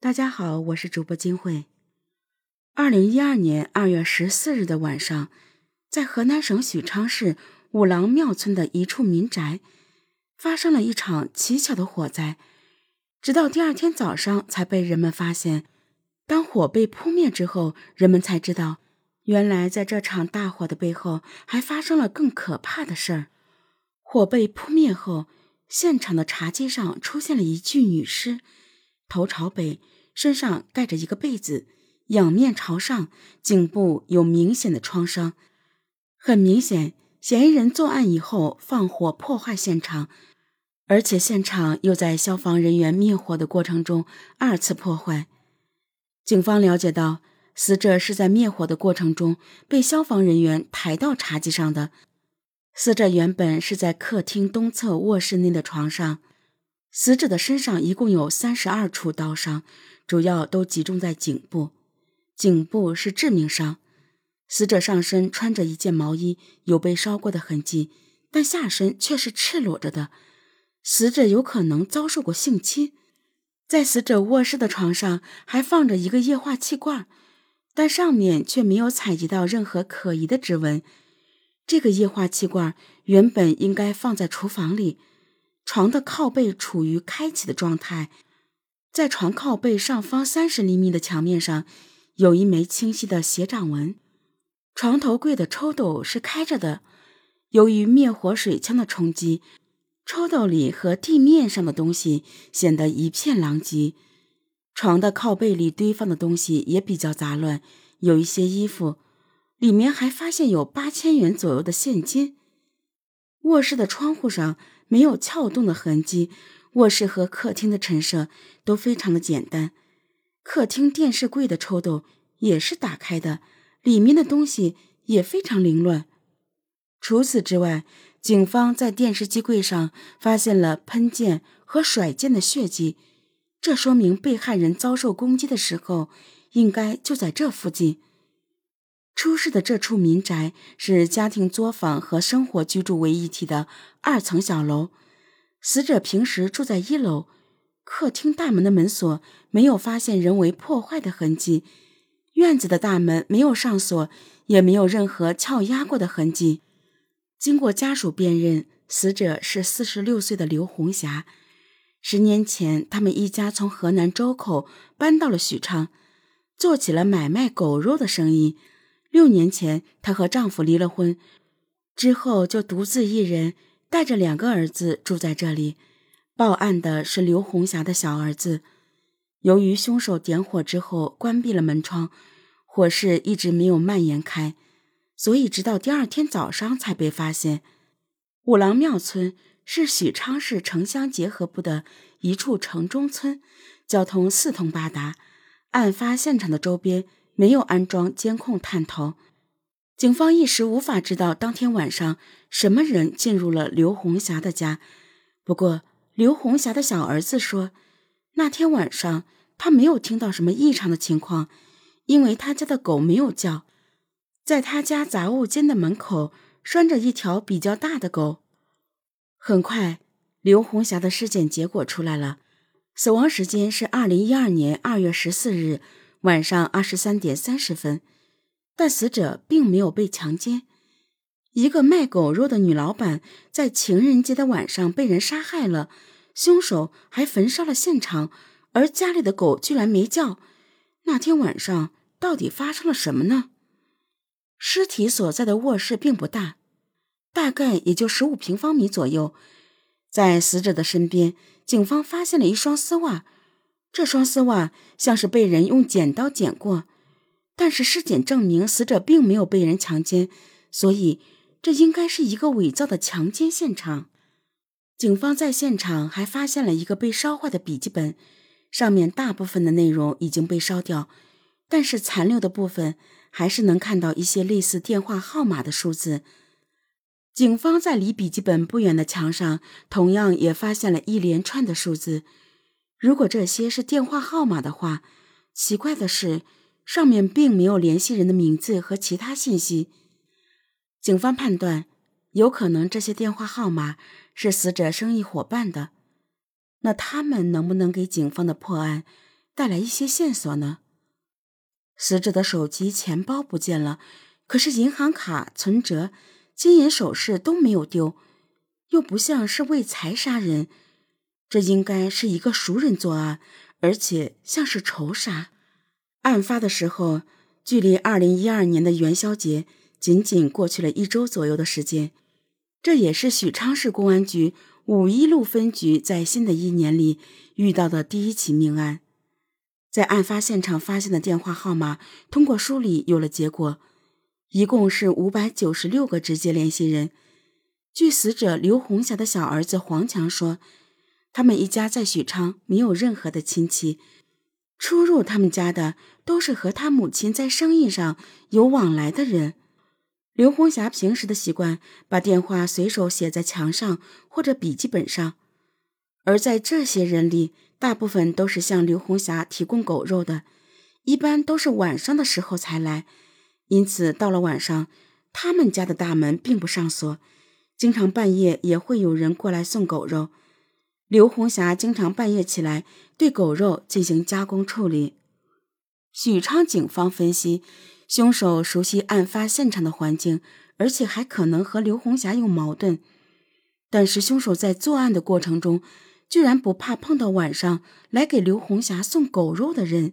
大家好，我是主播金慧。二零一二年二月十四日的晚上，在河南省许昌市五郎庙村的一处民宅，发生了一场蹊跷的火灾，直到第二天早上才被人们发现。当火被扑灭之后，人们才知道，原来在这场大火的背后，还发生了更可怕的事儿。火被扑灭后，现场的茶几上出现了一具女尸。头朝北，身上盖着一个被子，仰面朝上，颈部有明显的创伤。很明显，嫌疑人作案以后放火破坏现场，而且现场又在消防人员灭火的过程中二次破坏。警方了解到，死者是在灭火的过程中被消防人员抬到茶几上的。死者原本是在客厅东侧卧室内的床上。死者的身上一共有三十二处刀伤，主要都集中在颈部，颈部是致命伤。死者上身穿着一件毛衣，有被烧过的痕迹，但下身却是赤裸着的。死者有可能遭受过性侵。在死者卧室的床上还放着一个液化气罐，但上面却没有采集到任何可疑的指纹。这个液化气罐原本应该放在厨房里。床的靠背处于开启的状态，在床靠背上方三十厘米的墙面上，有一枚清晰的斜掌纹。床头柜的抽斗是开着的，由于灭火水枪的冲击，抽斗里和地面上的东西显得一片狼藉。床的靠背里堆放的东西也比较杂乱，有一些衣服，里面还发现有八千元左右的现金。卧室的窗户上。没有撬动的痕迹，卧室和客厅的陈设都非常的简单。客厅电视柜的抽斗也是打开的，里面的东西也非常凌乱。除此之外，警方在电视机柜上发现了喷溅和甩溅的血迹，这说明被害人遭受攻击的时候应该就在这附近。出事的这处民宅是家庭作坊和生活居住为一体的二层小楼，死者平时住在一楼。客厅大门的门锁没有发现人为破坏的痕迹，院子的大门没有上锁，也没有任何撬压过的痕迹。经过家属辨认，死者是四十六岁的刘红霞。十年前，他们一家从河南周口搬到了许昌，做起了买卖狗肉的生意。六年前，她和丈夫离了婚，之后就独自一人带着两个儿子住在这里。报案的是刘红霞的小儿子。由于凶手点火之后关闭了门窗，火势一直没有蔓延开，所以直到第二天早上才被发现。五郎庙村是许昌市城乡结合部的一处城中村，交通四通八达。案发现场的周边。没有安装监控探头，警方一时无法知道当天晚上什么人进入了刘红霞的家。不过，刘红霞的小儿子说，那天晚上他没有听到什么异常的情况，因为他家的狗没有叫，在他家杂物间的门口拴着一条比较大的狗。很快，刘红霞的尸检结果出来了，死亡时间是二零一二年二月十四日。晚上二十三点三十分，但死者并没有被强奸。一个卖狗肉的女老板在情人节的晚上被人杀害了，凶手还焚烧了现场，而家里的狗居然没叫。那天晚上到底发生了什么呢？尸体所在的卧室并不大，大概也就十五平方米左右。在死者的身边，警方发现了一双丝袜。这双丝袜像是被人用剪刀剪过，但是尸检证明死者并没有被人强奸，所以这应该是一个伪造的强奸现场。警方在现场还发现了一个被烧坏的笔记本，上面大部分的内容已经被烧掉，但是残留的部分还是能看到一些类似电话号码的数字。警方在离笔记本不远的墙上，同样也发现了一连串的数字。如果这些是电话号码的话，奇怪的是，上面并没有联系人的名字和其他信息。警方判断，有可能这些电话号码是死者生意伙伴的。那他们能不能给警方的破案带来一些线索呢？死者的手机、钱包不见了，可是银行卡、存折、金银首饰都没有丢，又不像是为财杀人，这应该是一个熟人作案，而且像是仇杀。案发的时候，距离二零一二年的元宵节仅仅过去了一周左右的时间，这也是许昌市公安局五一路分局在新的一年里遇到的第一起命案。在案发现场发现的电话号码，通过梳理有了结果，一共是五百九十六个直接联系人。据死者刘红霞的小儿子黄强说，他们一家在许昌没有任何的亲戚。出入他们家的都是和他母亲在生意上有往来的人。刘红霞平时的习惯，把电话随手写在墙上或者笔记本上。而在这些人里，大部分都是向刘红霞提供狗肉的，一般都是晚上的时候才来。因此，到了晚上，他们家的大门并不上锁，经常半夜也会有人过来送狗肉。刘红霞经常半夜起来对狗肉进行加工处理。许昌警方分析，凶手熟悉案发现场的环境，而且还可能和刘红霞有矛盾。但是凶手在作案的过程中，居然不怕碰到晚上来给刘红霞送狗肉的人。